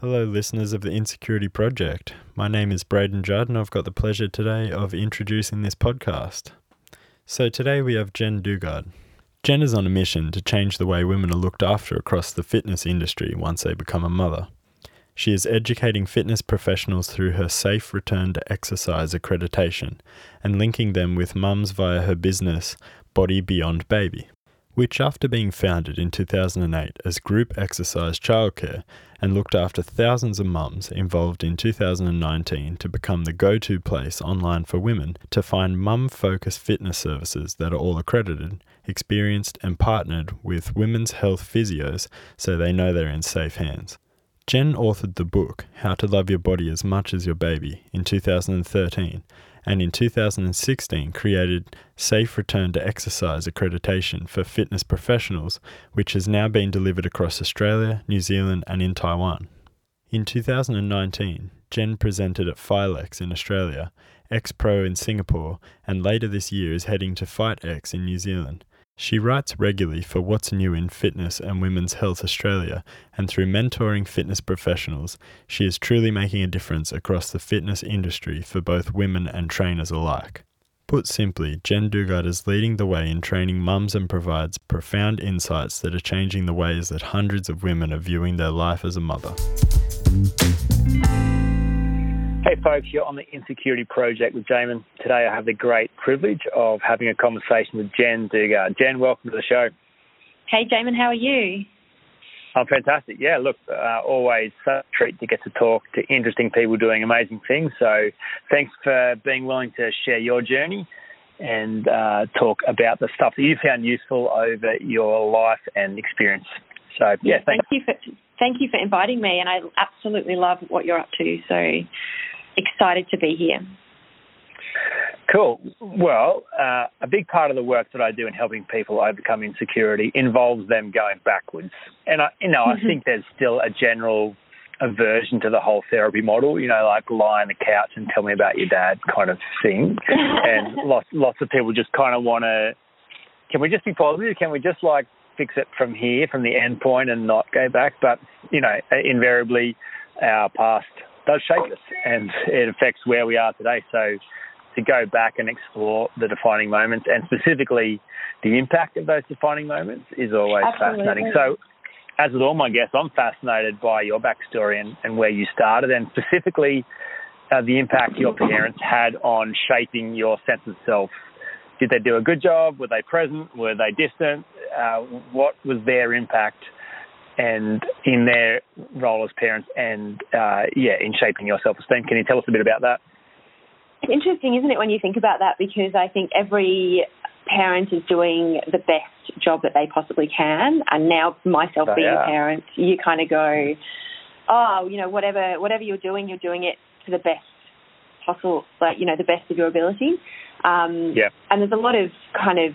Hello, listeners of the Insecurity Project. My name is Braden Judd, and I've got the pleasure today of introducing this podcast. So, today we have Jen Dugard. Jen is on a mission to change the way women are looked after across the fitness industry once they become a mother. She is educating fitness professionals through her Safe Return to Exercise accreditation and linking them with mums via her business, Body Beyond Baby, which, after being founded in 2008 as Group Exercise Childcare and looked after thousands of mums, involved in 2019 to become the go to place online for women to find mum focused fitness services that are all accredited, experienced, and partnered with women's health physios so they know they're in safe hands. Jen authored the book, How to Love Your Body as Much as Your Baby, in 2013, and in 2016 created Safe Return to Exercise accreditation for fitness professionals, which has now been delivered across Australia, New Zealand, and in Taiwan. In 2019, Jen presented at Filex in Australia, X Pro in Singapore, and later this year is heading to Fight X in New Zealand. She writes regularly for What's New in Fitness and Women's Health Australia, and through mentoring fitness professionals, she is truly making a difference across the fitness industry for both women and trainers alike. Put simply, Jen Dugard is leading the way in training mums and provides profound insights that are changing the ways that hundreds of women are viewing their life as a mother. Hey folks, you're on the Insecurity Project with Jamin. Today I have the great privilege of having a conversation with Jen Dugard. Jen, welcome to the show. Hey Jamin, how are you? I'm fantastic. Yeah, look, uh, always such a treat to get to talk to interesting people doing amazing things. So thanks for being willing to share your journey and uh, talk about the stuff that you found useful over your life and experience. So yeah, thank you for thank you for inviting me, and I absolutely love what you're up to. So excited to be here. Cool. Well, uh, a big part of the work that I do in helping people overcome insecurity involves them going backwards. And I, you know, mm-hmm. I think there's still a general aversion to the whole therapy model. You know, like lie on the couch and tell me about your dad kind of thing. and lots, lots of people just kind of want to. Can we just be positive? Can we just like fix it from here, from the end point, and not go back? But you know, invariably, our past does shape us and it affects where we are today. So to go back and explore the defining moments and specifically the impact of those defining moments is always Absolutely. fascinating. So as with all my guests, I'm fascinated by your backstory and, and where you started and specifically uh, the impact your parents had on shaping your sense of self. Did they do a good job? Were they present? Were they distant? Uh, what was their impact and in their role as parents and uh, yeah, in shaping your self-esteem. Can you tell us a bit about that? It's interesting, isn't it, when you think about that? Because I think every parent is doing the best job that they possibly can, and now myself being a parent, you kind of go, oh, you know, whatever whatever you're doing, you're doing it to the best possible, like you know, the best of your ability. Um, yeah. And there's a lot of kind of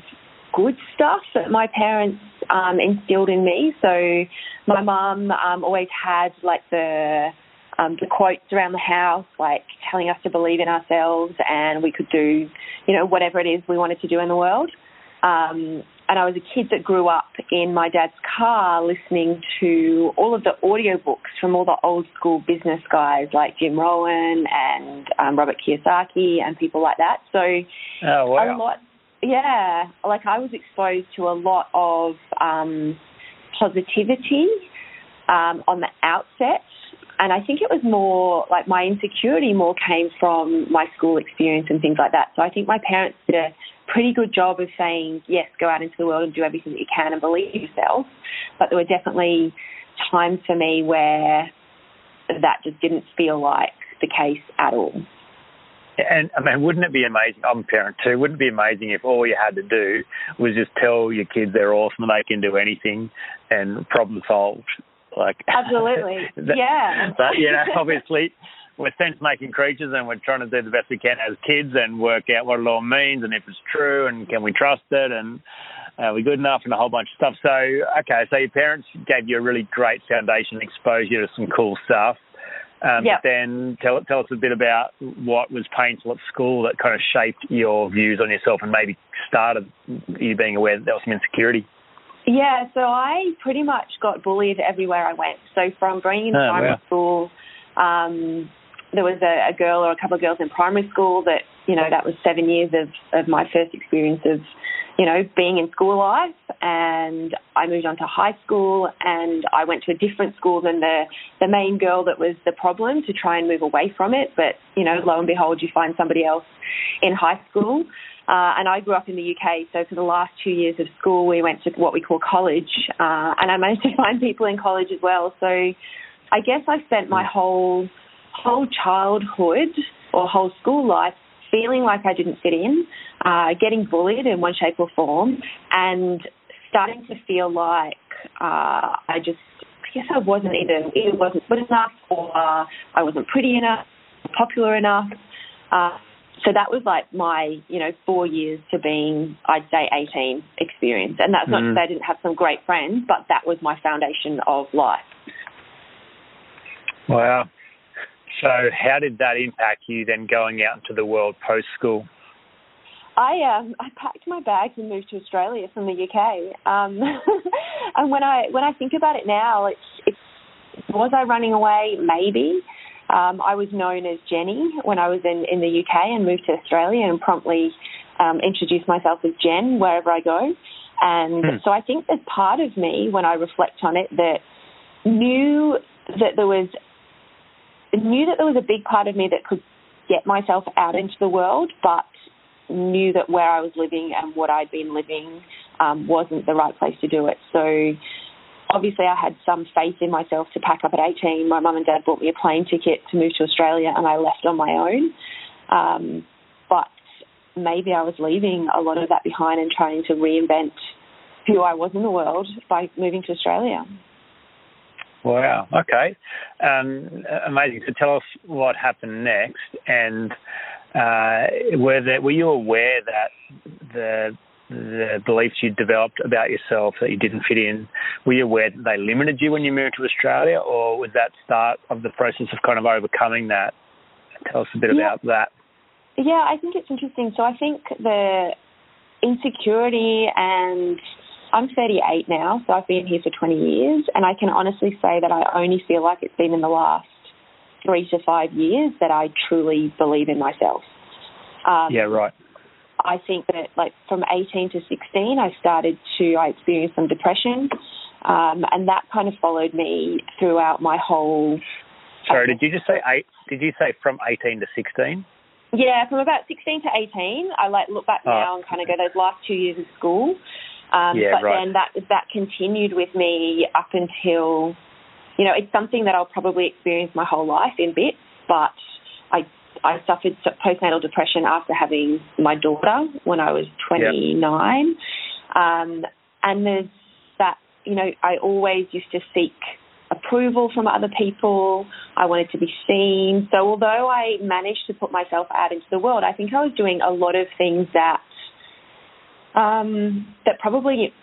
good stuff that my parents um, instilled in me. So my mum um, always had like the um, the quotes around the house, like telling us to believe in ourselves and we could do, you know, whatever it is we wanted to do in the world. Um, and I was a kid that grew up in my dad's car listening to all of the audiobooks from all the old school business guys like Jim Rohn and um, Robert Kiyosaki and people like that. So oh, wow. a lot yeah, like I was exposed to a lot of um, positivity um, on the outset. And I think it was more like my insecurity more came from my school experience and things like that. So I think my parents did a pretty good job of saying, yes, go out into the world and do everything that you can and believe yourself. But there were definitely times for me where that just didn't feel like the case at all. And I mean, wouldn't it be amazing? I'm a parent too. Wouldn't it be amazing if all you had to do was just tell your kids they're awesome and they can do anything and problem solved? Like absolutely, that, yeah. But you know, obviously, we're sense-making creatures, and we're trying to do the best we can as kids and work out what it all means and if it's true and can we trust it and are we good enough and a whole bunch of stuff. So, okay, so your parents gave you a really great foundation, exposed you to some cool stuff. Um, yep. Then tell tell us a bit about what was painful at school that kind of shaped your views on yourself and maybe started you being aware that there was some insecurity. Yeah, so I pretty much got bullied everywhere I went. So from being in oh, primary wow. school, um, there was a, a girl or a couple of girls in primary school that, you know, that was seven years of, of my first experience of, you know, being in school life. And I moved on to high school and I went to a different school than the, the main girl that was the problem to try and move away from it. But, you know, lo and behold, you find somebody else in high school. Uh, and I grew up in the UK, so for the last two years of school, we went to what we call college, uh, and I managed to find people in college as well. So I guess I spent my whole whole childhood or whole school life feeling like I didn't fit in, uh, getting bullied in one shape or form, and starting to feel like uh, I just I guess I wasn't either either wasn't good enough or uh, I wasn't pretty enough, popular enough. Uh, so that was like my, you know, four years to being, I'd say, 18 experience. And that's not Mm. to say I didn't have some great friends, but that was my foundation of life. Wow. So, how did that impact you then going out into the world post school? I um I packed my bags and moved to Australia from the UK. Um, and when I when I think about it now, it's, it's was I running away? Maybe. Um, I was known as Jenny when I was in, in the UK and moved to Australia and promptly um, introduced myself as Jen wherever I go. And Hmm. so I think there's part of me when I reflect on it that knew that there was knew that there was a big part of me that could get myself out into the world, but knew that where I was living and what I'd been living um, wasn't the right place to do it. So obviously I had some faith in myself to pack up at 18. My mum and dad bought me a plane ticket to move to Australia and I left on my own. Um, but maybe I was leaving a lot of that behind and trying to reinvent who I was in the world by moving to Australia. Wow. Okay. Um, amazing. So, tell us what happened next, and uh, were there, were you aware that the the beliefs you developed about yourself that you didn't fit in, were you aware that they limited you when you moved to Australia, or was that start of the process of kind of overcoming that? Tell us a bit Yeah. about that. Yeah, I think it's interesting. So I think the insecurity and I'm 38 now, so I've been here for 20 years, and I can honestly say that I only feel like it's been in the last three to five years that I truly believe in myself. Um, Yeah. Right. I think that like from 18 to 16, I started to I experienced some depression, um, and that kind of followed me throughout my whole. Sorry. Did you just say eight? Did you say from eighteen to sixteen? Yeah, from about 16 to 18, I like look back Oh. now and kind of go those last two years of school. Um, Yeah, but right. then that that continued with me up until, you know, it's something that I'll probably experience my whole life in bits. But I I suffered postnatal depression after having my daughter when I was 29, um, and there's that you know I always used to seek approval from other people. I wanted to be seen. So although I managed to put myself out into the world, I think I was doing a lot of things that um, that probably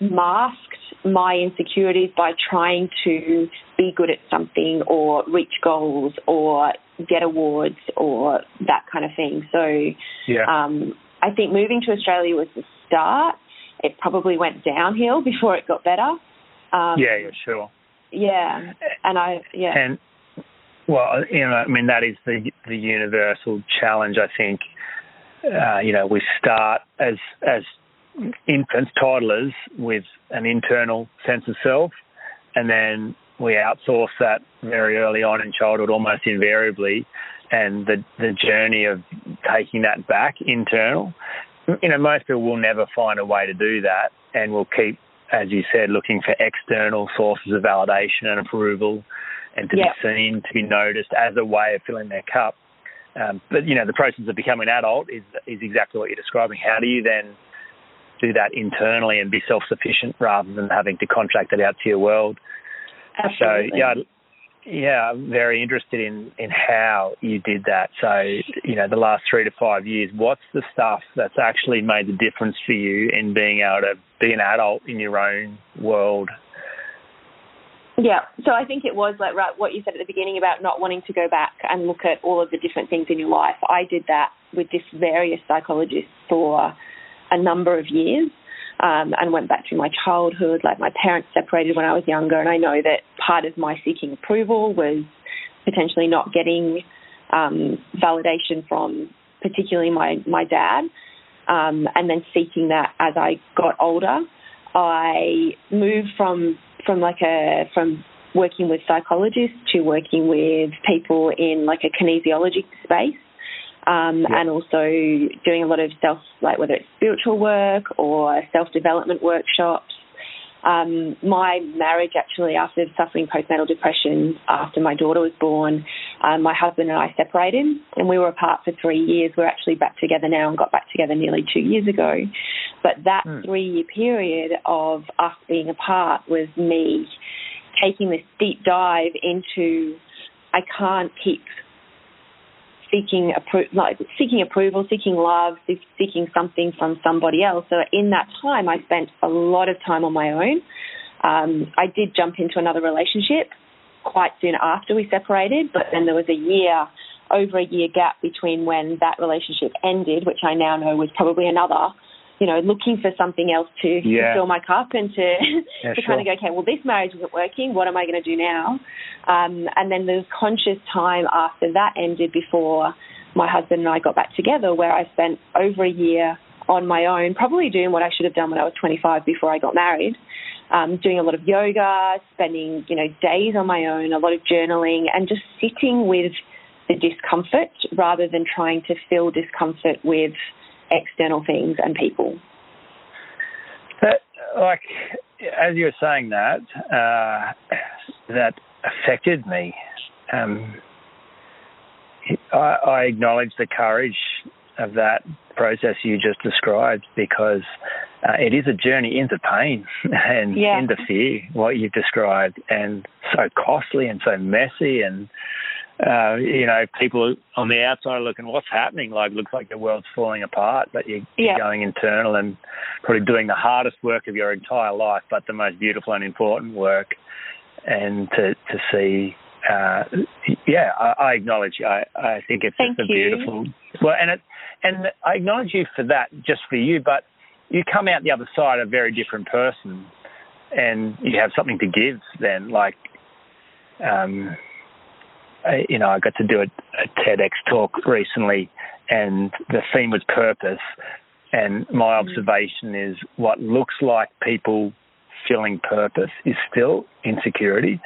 masked my insecurities by trying to be good at something or reach goals or get awards or that kind of thing. So Yeah. um, I think moving to Australia was the start. It probably went downhill before it got better. Um, yeah. Yeah. Sure. yeah, and I yeah And well, you know, I mean, that is the the universal challenge. I think, uh, you know, we start as as infants, toddlers, with an internal sense of self, and then we outsource that very early on in childhood, almost invariably, and the the journey of taking that back internal. You know, most people will never find a way to do that, and will keep, as you said, looking for external sources of validation and approval and to Yeah. be seen, to be noticed as a way of filling their cup. Um, but you know, the process of becoming an adult is is exactly what you're describing. How do you then do that internally and be self-sufficient rather than having to contract it out to your world? Absolutely. So yeah, yeah, I'm very interested in in how you did that. So you know, the last three to five years, what's the stuff that's actually made the difference for you in being able to be an adult in your own world? Yeah, so I think it was like right what you said at the beginning about not wanting to go back and look at all of the different things in your life. I did that with this various psychologists for a number of years um, and went back through my childhood. Like my parents separated when I was younger, and I know that part of my seeking approval was potentially not getting um, validation from particularly my my dad, um, and then seeking that as I got older. I moved from from like a from working with psychologists to working with people in like a kinesiology space um, and also doing a lot of self, like whether it's spiritual work or self development workshops. Um, my marriage actually, after suffering postnatal depression after my daughter was born, um, my husband and I separated and we were apart for three years. We're actually back together now and got back together nearly two years ago. But that mm. three year period of us being apart was me taking this deep dive into I can't keep seeking appro- like seeking approval, seeking love, seeking something from somebody else. So in that time, I spent a lot of time on my own. Um, I did jump into another relationship quite soon after we separated, but then there was a year, over a year gap between when that relationship ended, which I now know was probably another you know, looking for something else to, yeah. to fill my cup and to yeah, to sure. kind of go, okay, well, this marriage isn't working. What am I going to do now? Um, and then there's conscious time after that ended before my husband and I got back together, where I spent over a year on my own, probably doing what I should have done when I was 25 before I got married. Um, doing a lot of yoga, spending you know days on my own, a lot of journaling, and just sitting with the discomfort rather than trying to fill discomfort with external things and people. That, like, as you were saying that, uh, that affected me. Um, I, I acknowledge the courage of that process you just described because uh, it is a journey into pain and yeah. into fear, what you've described, and so costly and so messy and uh, you know, people on the outside are looking, what's happening? Like, looks like the world's falling apart, but you're, yeah. you're going internal and probably doing the hardest work of your entire life, but the most beautiful and important work. And to to see, uh, yeah, I, I acknowledge you. I, I think it's Thank just a you. beautiful. Well, and it, and I acknowledge you for that, just for you, but you come out the other side a very different person, and you have something to give. Then, like. Um, I, you know, I got to do a, a TEDx talk recently, and the theme was purpose. And my Mm-hmm. observation is what looks like people feeling purpose is still insecurity.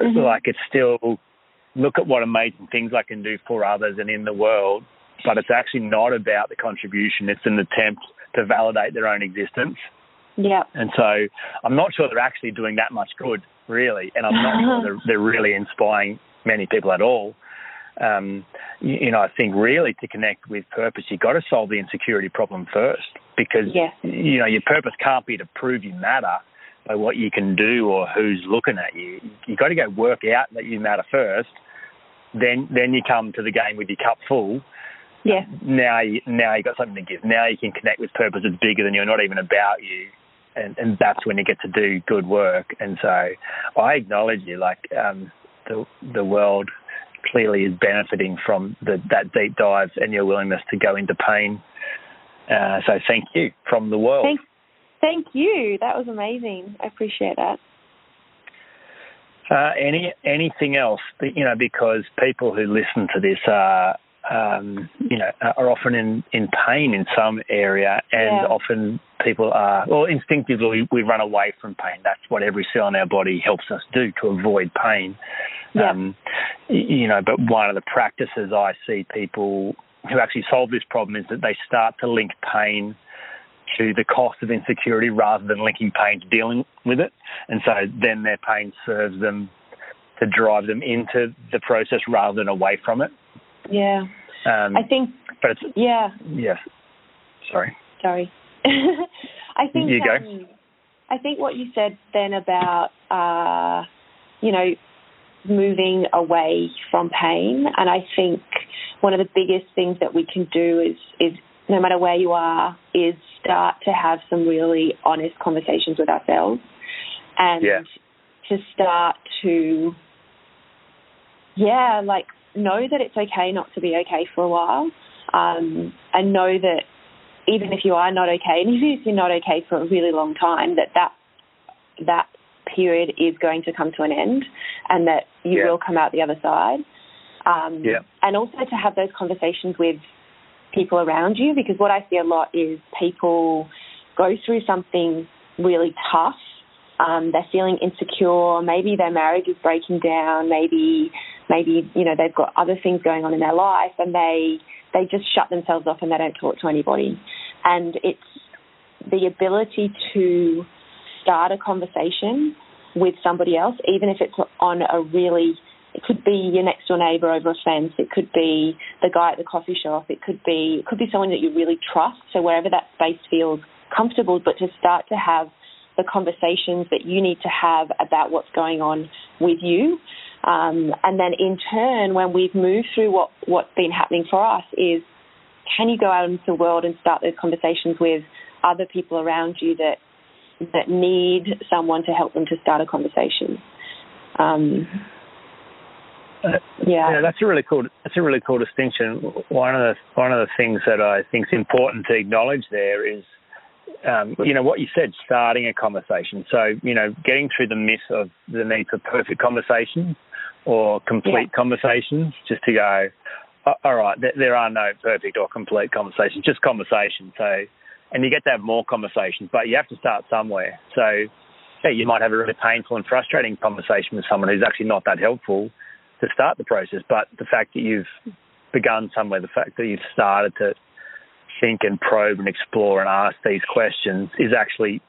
Mm-hmm. Like it's still look at what amazing things I can do for others and in the world, but it's actually not about the contribution. It's an attempt to validate their own existence. Yeah. And so I'm not sure they're actually doing that much good, really. And I'm not sure they're, they're really inspiring many people at all. Um, you, you, know, I think really to connect with purpose, you've got to solve the insecurity problem first because, yes. you know, your purpose can't be to prove you matter by what you can do or who's looking at you. You've got to go work out that you matter first. Then, then you come to the game with your cup full. Yeah. Now, you, now you've got something to give. Now you can connect with purpose that's bigger than you, not even about you. And, and that's when you get to do good work. And so I acknowledge you. Like, um, the the world clearly is benefiting from the, that deep dive and your willingness to go into pain. Uh, so thank you from the world. Thank, thank you. That was amazing. I appreciate that. Uh, any anything else? You know, because people who listen to this are, um, you know, are often in, in pain in some area, and Yeah. often people are, well, instinctively we, we run away from pain. That's what every cell in our body helps us do to avoid pain. Yeah. Um, you know, but one of the practices I see people who actually solve this problem is that they start to link pain to the cost of insecurity rather than linking pain to dealing with it. And so then their pain serves them to drive them into the process rather than away from it. Yeah. Um, I think, but it's, yeah. yes, sorry. Sorry. I think You go. Um, I think what you said then about uh, you know, moving away from pain. And I think one of the biggest things that we can do is, is no matter where you are, is start to have some really honest conversations with ourselves and Yeah. to start to, yeah, like know that it's okay not to be okay for a while um, and know that even if you are not okay, and even if you're not okay for a really long time, that that, that period is going to come to an end and that you Yeah. will come out the other side. Um, Yeah. And also to have those conversations with people around you because what I see a lot is people go through something really tough. Um, they're feeling insecure. Maybe their marriage is breaking down. Maybe, maybe you know they've got other things going on in their life, and they they just shut themselves off and they don't talk to anybody. And it's the ability to start a conversation with somebody else, even if it's on a really it could be your next door neighbour over a fence. It could be the guy at the coffee shop. It could be it could be someone that you really trust. So wherever that space feels comfortable, but to start to have the conversations that you need to have about what's going on with you. Um, and then in turn, when we've moved through what, what's been happening for us is can you go out into the world and start those conversations with other people around you that that need someone to help them to start a conversation? Um, Uh, yeah. Yeah, that's a really cool. That's a really cool distinction. One of the one of the things that I think is important to acknowledge there is, um, you know, what you said, starting a conversation. So, you know, getting through the myth of the need for perfect conversations or complete conversations, just to go, all right, th- there are no perfect or complete conversations, just conversations. So, and you get to have more conversations, but you have to start somewhere. So, yeah, you might have a really painful and frustrating conversation with someone who's actually not that helpful to start the process, but the fact that you've begun somewhere, the fact that you've started to think and probe and explore and ask these questions is actually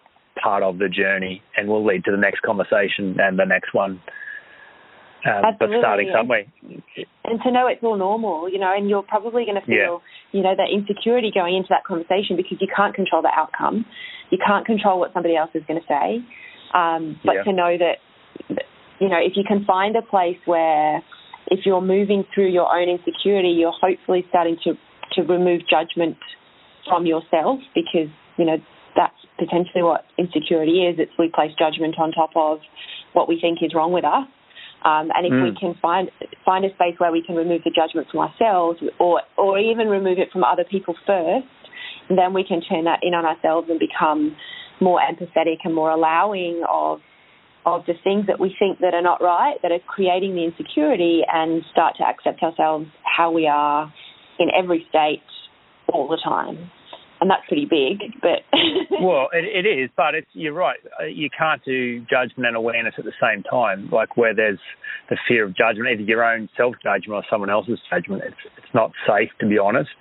part of the journey and will lead to the next conversation and the next one. Um, but starting somewhere. and to know it's all normal, you know, and you're probably going to Yeah. feel, you know, that insecurity going into that conversation because you can't control the outcome. You can't control what somebody else is going to say. Um, but Yeah. to know that, you know, if you can find a place where if you're moving through your own insecurity, you're hopefully starting to, to remove judgment from yourself because, you know, that's potentially what insecurity is. It's we place judgment on top of what we think is wrong with us. Um, and if we Mm. can find find a space where we can remove the judgment from ourselves, or or even remove it from other people first, then we can turn that in on ourselves and become more empathetic and more allowing of of the things that we think that are not right, that are creating the insecurity, and start to accept ourselves how we are in every state all the time. And that's pretty big, but well, it, it is, but it's, you're right. Uh, You can't do judgment and awareness at the same time. Like where there's the fear of judgment, either your own self judgment or someone else's judgment. It's it's not safe to be honest.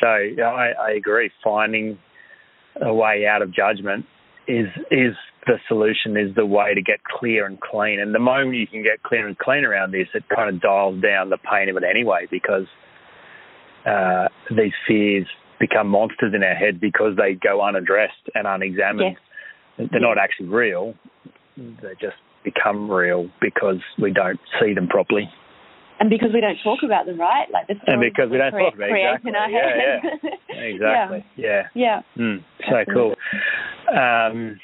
So I, I agree. Finding a way out of judgment is is the solution. Is the way to get clear and clean. And the moment you can get clear and clean around this, it kind of dials down the pain of it anyway because uh, these fears become monsters in our head because they go unaddressed and unexamined. They're not actually real. They just become real because we don't see them properly. and because we don't talk about them, right? Like the And because we don't create, talk about it, create exactly. our Yeah. Exactly. Yeah. Yeah. Mm, so cool. Um,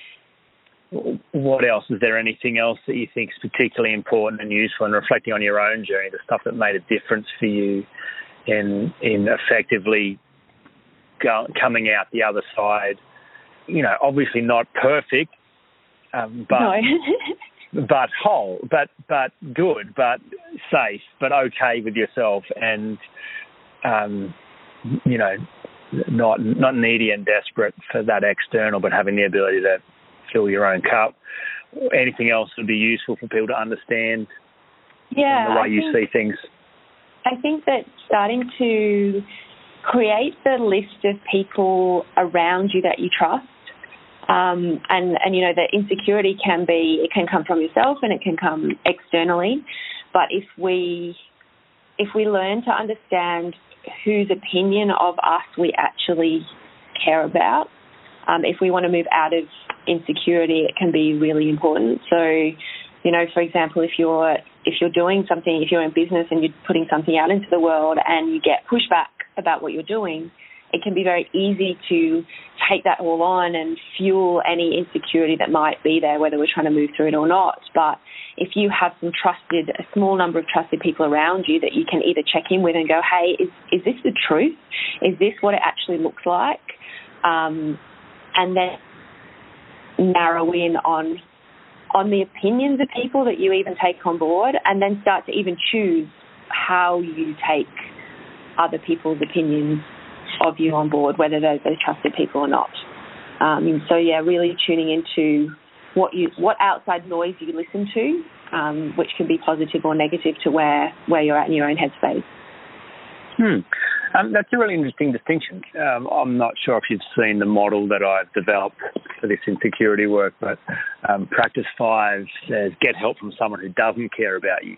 what else? Is there anything else that you think is particularly important and useful in reflecting on your own journey, the stuff that made a difference for you in in effectively go, coming out the other side? You know, obviously not perfect, um, but no. but whole, but but good, but safe, but okay with yourself, and um, you know, not not needy and desperate for that external, but having the ability to fill your own cup. Anything else would be useful for people to understand yeah. the way I you think, see things. I think that starting to create the list of people around you that you trust. Um, and, and, you know, the insecurity can be, it can come from yourself and it can come externally. But if we, if we learn to understand whose opinion of us we actually care about, um, if we want to move out of insecurity, it can be really important. So, you know, for example, if you're if you're doing something, if you're in business and you're putting something out into the world and you get pushback about what you're doing, it can be very easy to take that all on and fuel any insecurity that might be there, whether we're trying to move through it or not. But if you have some trusted, a small number of trusted people around you that you can either check in with and go, hey, is, is this the truth? Is this what it actually looks like? Um, and then narrow in on on the opinions of people that you even take on board and then start to even choose how you take other people's opinions of you on board, whether those are trusted people or not. Um, so yeah, really tuning into what you what outside noise you listen to, um, which can be positive or negative to where where you're at in your own headspace. Hmm. Um, that's a really interesting distinction. Um, I'm not sure if you've seen the model that I've developed for this insecurity work, but um, practice five says get help from someone who doesn't care about you.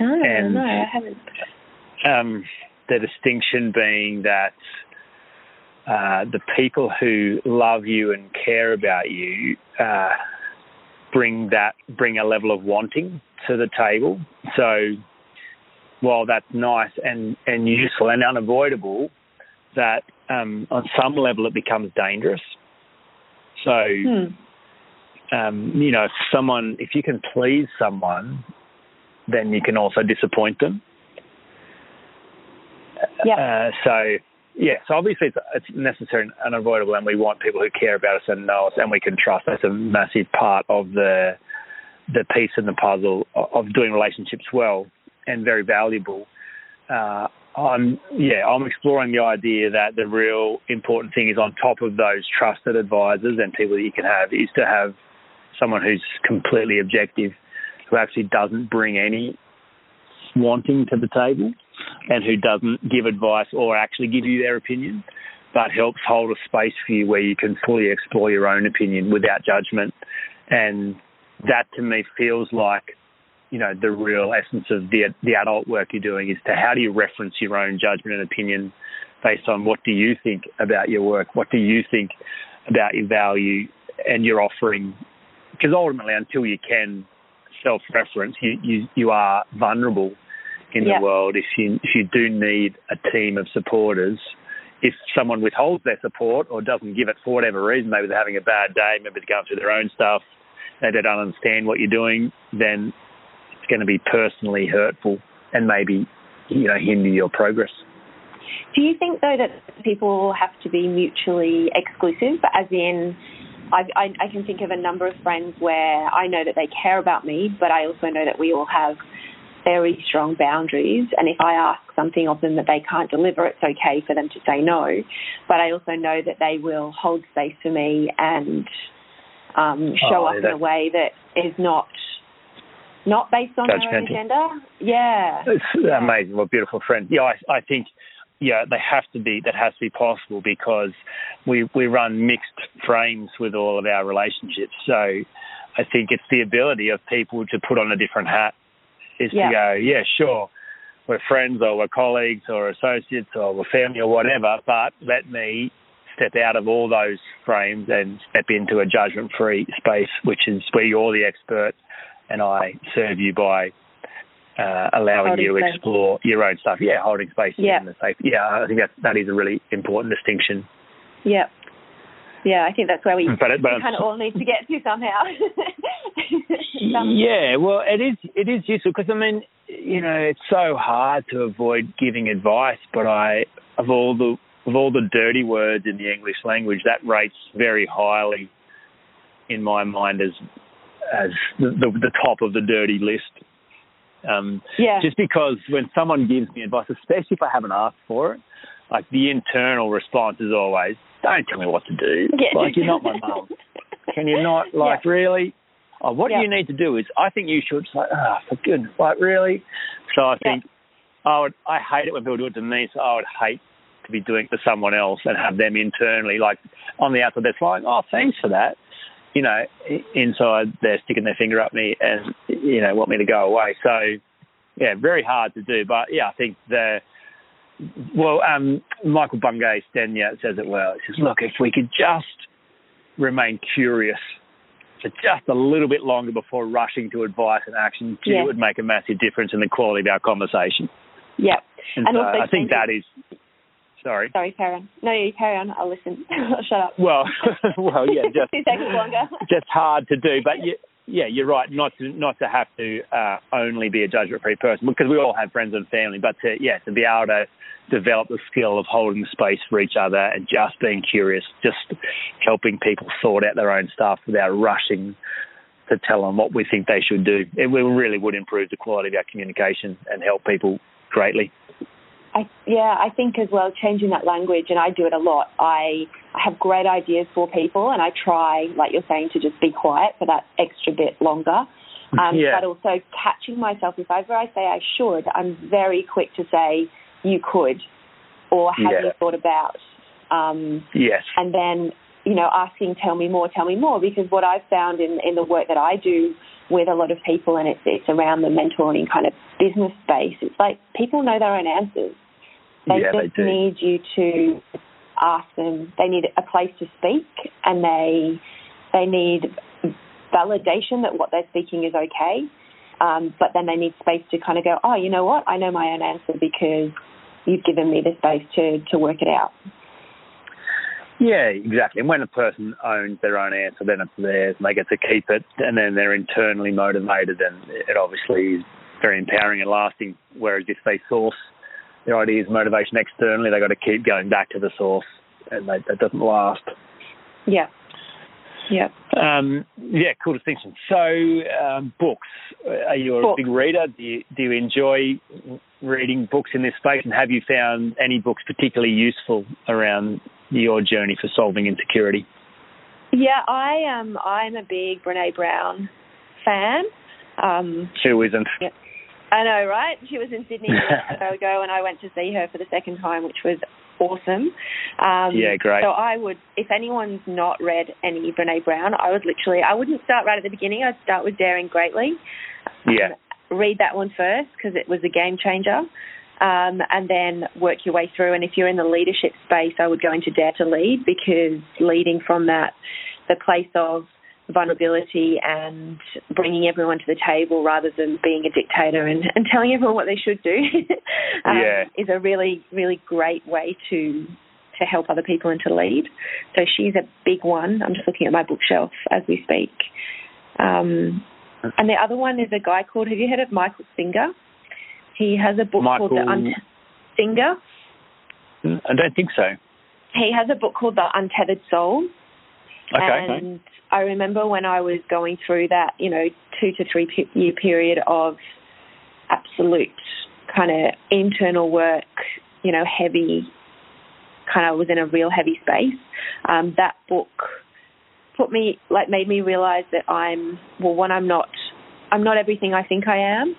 Oh, and, no, I haven't. Um, the distinction being that uh, the people who love you and care about you uh, bring that bring a level of wanting to the table. So while that's nice and, and useful and unavoidable, that um, on some level it becomes dangerous. So, hmm. um, you know, if someone, if you can please someone, then you can also disappoint them. Yeah. Uh, so, yeah, so obviously it's, it's necessary and unavoidable, and we want people who care about us and know us and we can trust. That's a massive part of the the piece in the puzzle of doing relationships well and very valuable. Uh, I'm yeah, I'm exploring the idea that the real important thing is on top of those trusted advisors and people that you can have is to have someone who's completely objective, who actually doesn't bring any wanting to the table, and who doesn't give advice or actually give you their opinion, but helps hold a space for you where you can fully explore your own opinion without judgment. And that to me feels like you know, the real essence of the the adult work you're doing is to how do you reference your own judgment and opinion based on what do you think about your work, what do you think about your value and your offering, because ultimately, until you can self-reference, you you, you are vulnerable in yeah. the world. If you if you do need a team of supporters. If someone withholds their support or doesn't give it for whatever reason, maybe they're having a bad day, maybe they're going through their own stuff, maybe they don't understand what you're doing, then going to be personally hurtful and maybe you know hinder your progress. Do you think though that people have to be mutually exclusive, as in? I, I, I can think of a number of friends where I know that they care about me, but I also know that we all have very strong boundaries. And if I ask something of them that they can't deliver, it's okay for them to say no. But I also know that they will hold space for me and um, show oh, up in a way that is not not based on their own agenda. Yeah. It's yeah. amazing. What beautiful friend. Yeah, I, I think yeah, they have to be. That has to be possible because we we run mixed frames with all of our relationships. So I think it's the ability of people to put on a different hat. Is yeah. to go, yeah, sure, we're friends or we're colleagues or associates or we're family or whatever, but let me step out of all those frames and step into a judgment-free space, which is where you're the expert and I serve you by uh, allowing holding you to space. explore your own stuff. Yeah, holding space yeah. in the safe. Yeah, I think that that is a really important distinction. Yeah. Yeah, I think that's where we, but it, but we kind of all need to get to somehow. yeah, well, it is it is useful because I mean, you know, it's so hard to avoid giving advice, but I of all the of all the dirty words in the English language, that rates very highly in my mind as as the, the, the top of the dirty list. Um, yeah. Just because when someone gives me advice, especially if I haven't asked for it, like the internal response is always, "Don't tell me what to do. Yeah. Like you're not my mum. Can you not? Like yeah. really? Oh, what yeah. you need to do is, I think you should say, oh, for goodness, like really. So I think I would. I hate it when people do it to me. So I would hate to be doing it to someone else and have them internally, like on the outside, they're flying. Oh, thanks for that you know, inside they're sticking their finger up me and, you know, want me to go away. So, yeah, very hard to do. But, yeah, I think the, well, um, Michael Bungay Stanier says it well. He says, look, if we could just remain curious for just a little bit longer before rushing to advice and action, gee, Yeah. it would make a massive difference in the quality of our conversation. Yeah. And, And so I think that is. Sorry. Sorry, carry on. No, you carry on. I'll listen. Shut up. Well, well, yeah, just Two seconds longer. just hard to do. But you, yeah, you're right. Not to not to have to uh, only be a judgment-free person because we all have friends and family. But to yeah, to be able to develop the skill of holding space for each other and just being curious, just helping people sort out their own stuff without rushing to tell them what we think they should do. It really would improve the quality of our communication and help people greatly. I, yeah, I think as well changing that language, and I do it a lot. I, I have great ideas for people, and I try, like you're saying, to just be quiet for that extra bit longer. Um, Yeah. But also catching myself, if ever I say I should, I'm very quick to say you could, or have Yeah. you thought about, um, Yes. and then you know asking, tell me more, tell me more, because what I've found in in the work that I do with a lot of people, and it's it's around the mentoring kind of business space. It's like people know their own answers. They yeah, just they need you to ask them. They need a place to speak, and they they need validation that what they're speaking is okay. Um, but then they need space to kind of go, oh, you know what? I know my own answer because you've given me the space to to work it out. Yeah, exactly. And when a person owns their own answer, then it's theirs and they get to keep it, and then they're internally motivated, and it obviously is very empowering and lasting. Whereas if they source their ideas, motivation externally, they've got to keep going back to the source, and they, that doesn't last. Yeah. Yeah. Um, yeah, cool distinction. So, um, books. Are you a Books. big reader? Do you, do you enjoy reading books in this space? And have you found any books particularly useful around your journey for solving insecurity? Yeah, I um I'm a big Brene Brown fan. Um, Who isn't? I know, right? She was in Sydney a year ago, and I went to see her for the second time, which was awesome. Um, Yeah, great. So I would, if anyone's not read any Brene Brown, I would literally, I wouldn't start right at the beginning. I'd start with Daring Greatly. Yeah. Um, read that one first because it was a game changer. Um, and then work your way through. And if you're in the leadership space, I would go into Dare to Lead because leading from that, the place of vulnerability and bringing everyone to the table rather than being a dictator and, and telling everyone what they should do um, Yeah. is a really, really great way to to help other people and to lead. So she's a big one. I'm just looking at my bookshelf as we speak. Um, and the other one is a guy called, have you heard of Michael Singer? He has a book called The Michael- Un- Singer. I don't think so. He has a book called The Untethered Soul. Okay. And I remember when I was going through that, you know, two to three year period of absolute kind of internal work, you know, heavy, kind of was in a real heavy space. Um, that book put me, like, made me realize that I'm, well, one, I'm not, I'm not everything I think I am,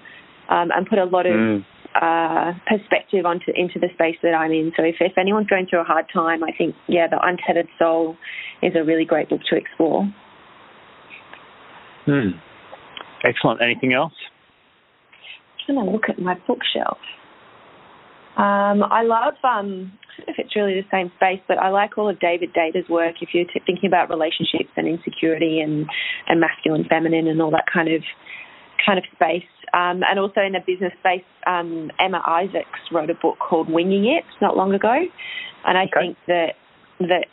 um, and put a lot of Mm. uh, perspective onto into the space that I'm in. So if, if anyone's going through a hard time, I think yeah, the Untethered Soul is a really great book to explore. Mm. Excellent. Anything else? I'm trying to look at my bookshelf. Um, I love um, I don't know if it's really the same space, but I like all of David Deida's work. If you're t- thinking about relationships and insecurity and and masculine, feminine, and all that kind of kind of space. Um, and also in the business space, um, Emma Isaacs wrote a book called Winging It not long ago, and I Okay. think that that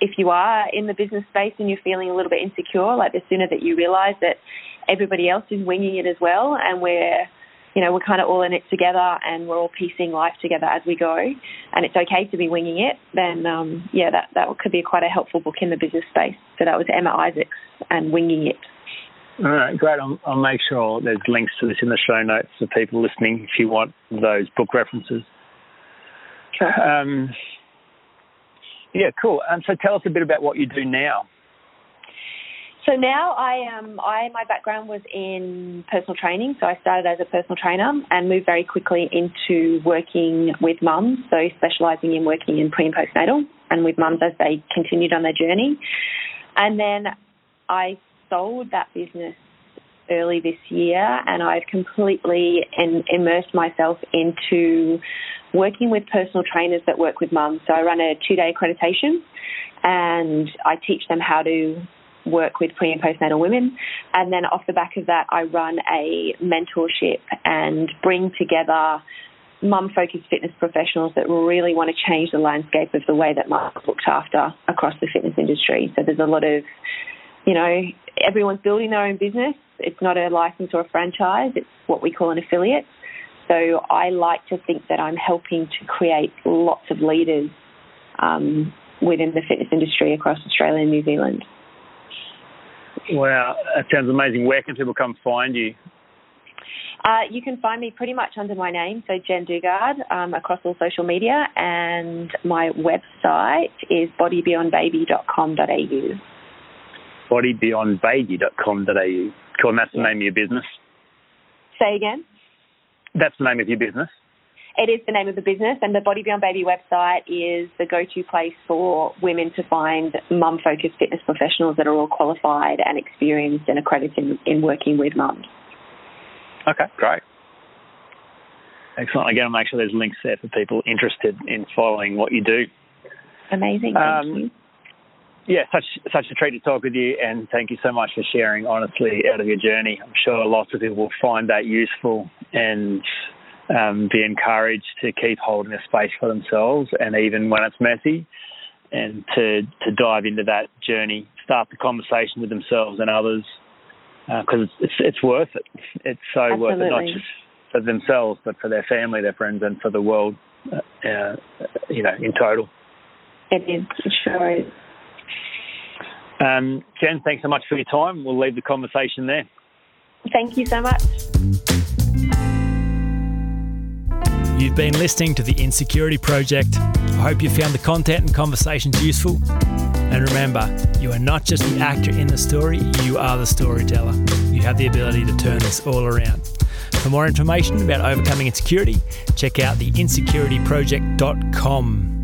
if you are in the business space and you're feeling a little bit insecure, like the sooner that you realise that everybody else is winging it as well, and we're you know, we're kind of all in it together and we're all piecing life together as we go and it's okay to be winging it, then um, yeah, that, that could be quite a helpful book in the business space. So that was Emma Isaacs and Winging It. All right, great. I'll, I'll make sure there's links to this in the show notes for people listening if you want those book references. Um, yeah, cool. Um, so tell us a bit about what you do now. So now I um I my background was in personal training, so I started as a personal trainer and moved very quickly into working with mums, so specialising in working in pre and postnatal and with mums as they continued on their journey. And then I sold that business early this year and I've completely immersed myself into working with personal trainers that work with mums. So I run a two day accreditation and I teach them how to work with pre and postnatal women. And then off the back of that, I run a mentorship and bring together mum focused fitness professionals that really want to change the landscape of the way that mums looked after across the fitness industry. So there's a lot of, you know, everyone's building their own business. It's not a license or a franchise, it's what we call an affiliate. So I like to think that I'm helping to create lots of leaders um, within the fitness industry across Australia and New Zealand. Wow, that sounds amazing. Where can people come find you? Uh, you can find me pretty much under my name, so Jen Dugard, um, across all social media, and my website is bodybeyondbaby.com.au. Bodybeyondbaby.com.au. Cool, and that's the name of your business? Say again? That's the name of your business? It is the name of the business, and the Body Beyond Baby website is the go-to place for women to find mum-focused fitness professionals that are all qualified and experienced and accredited in, in working with mums. Okay, great. Excellent. Again, I'll make sure there's links there for people interested in following what you do. Amazing. Thank um, you. Yeah, such such a treat to talk with you, and thank you so much for sharing honestly out of your journey. I'm sure lots of people will find that useful and um, be encouraged to keep holding a space for themselves, and even when it's messy, and to to dive into that journey, start the conversation with themselves and others, because uh, it's it's worth it. It's so Absolutely. worth it, not just for themselves, but for their family, their friends, and for the world, uh, uh, you know, in total. It is, it sure is. Um, Jen, thanks so much for your time. We'll leave the conversation there. Thank you so much. You've been listening to the Insecurity Project. I hope you found the content and conversations useful. And remember, you are not just the actor in the story, you are the storyteller. You have the ability to turn this all around. For more information about overcoming insecurity, check out the insecurityproject.com.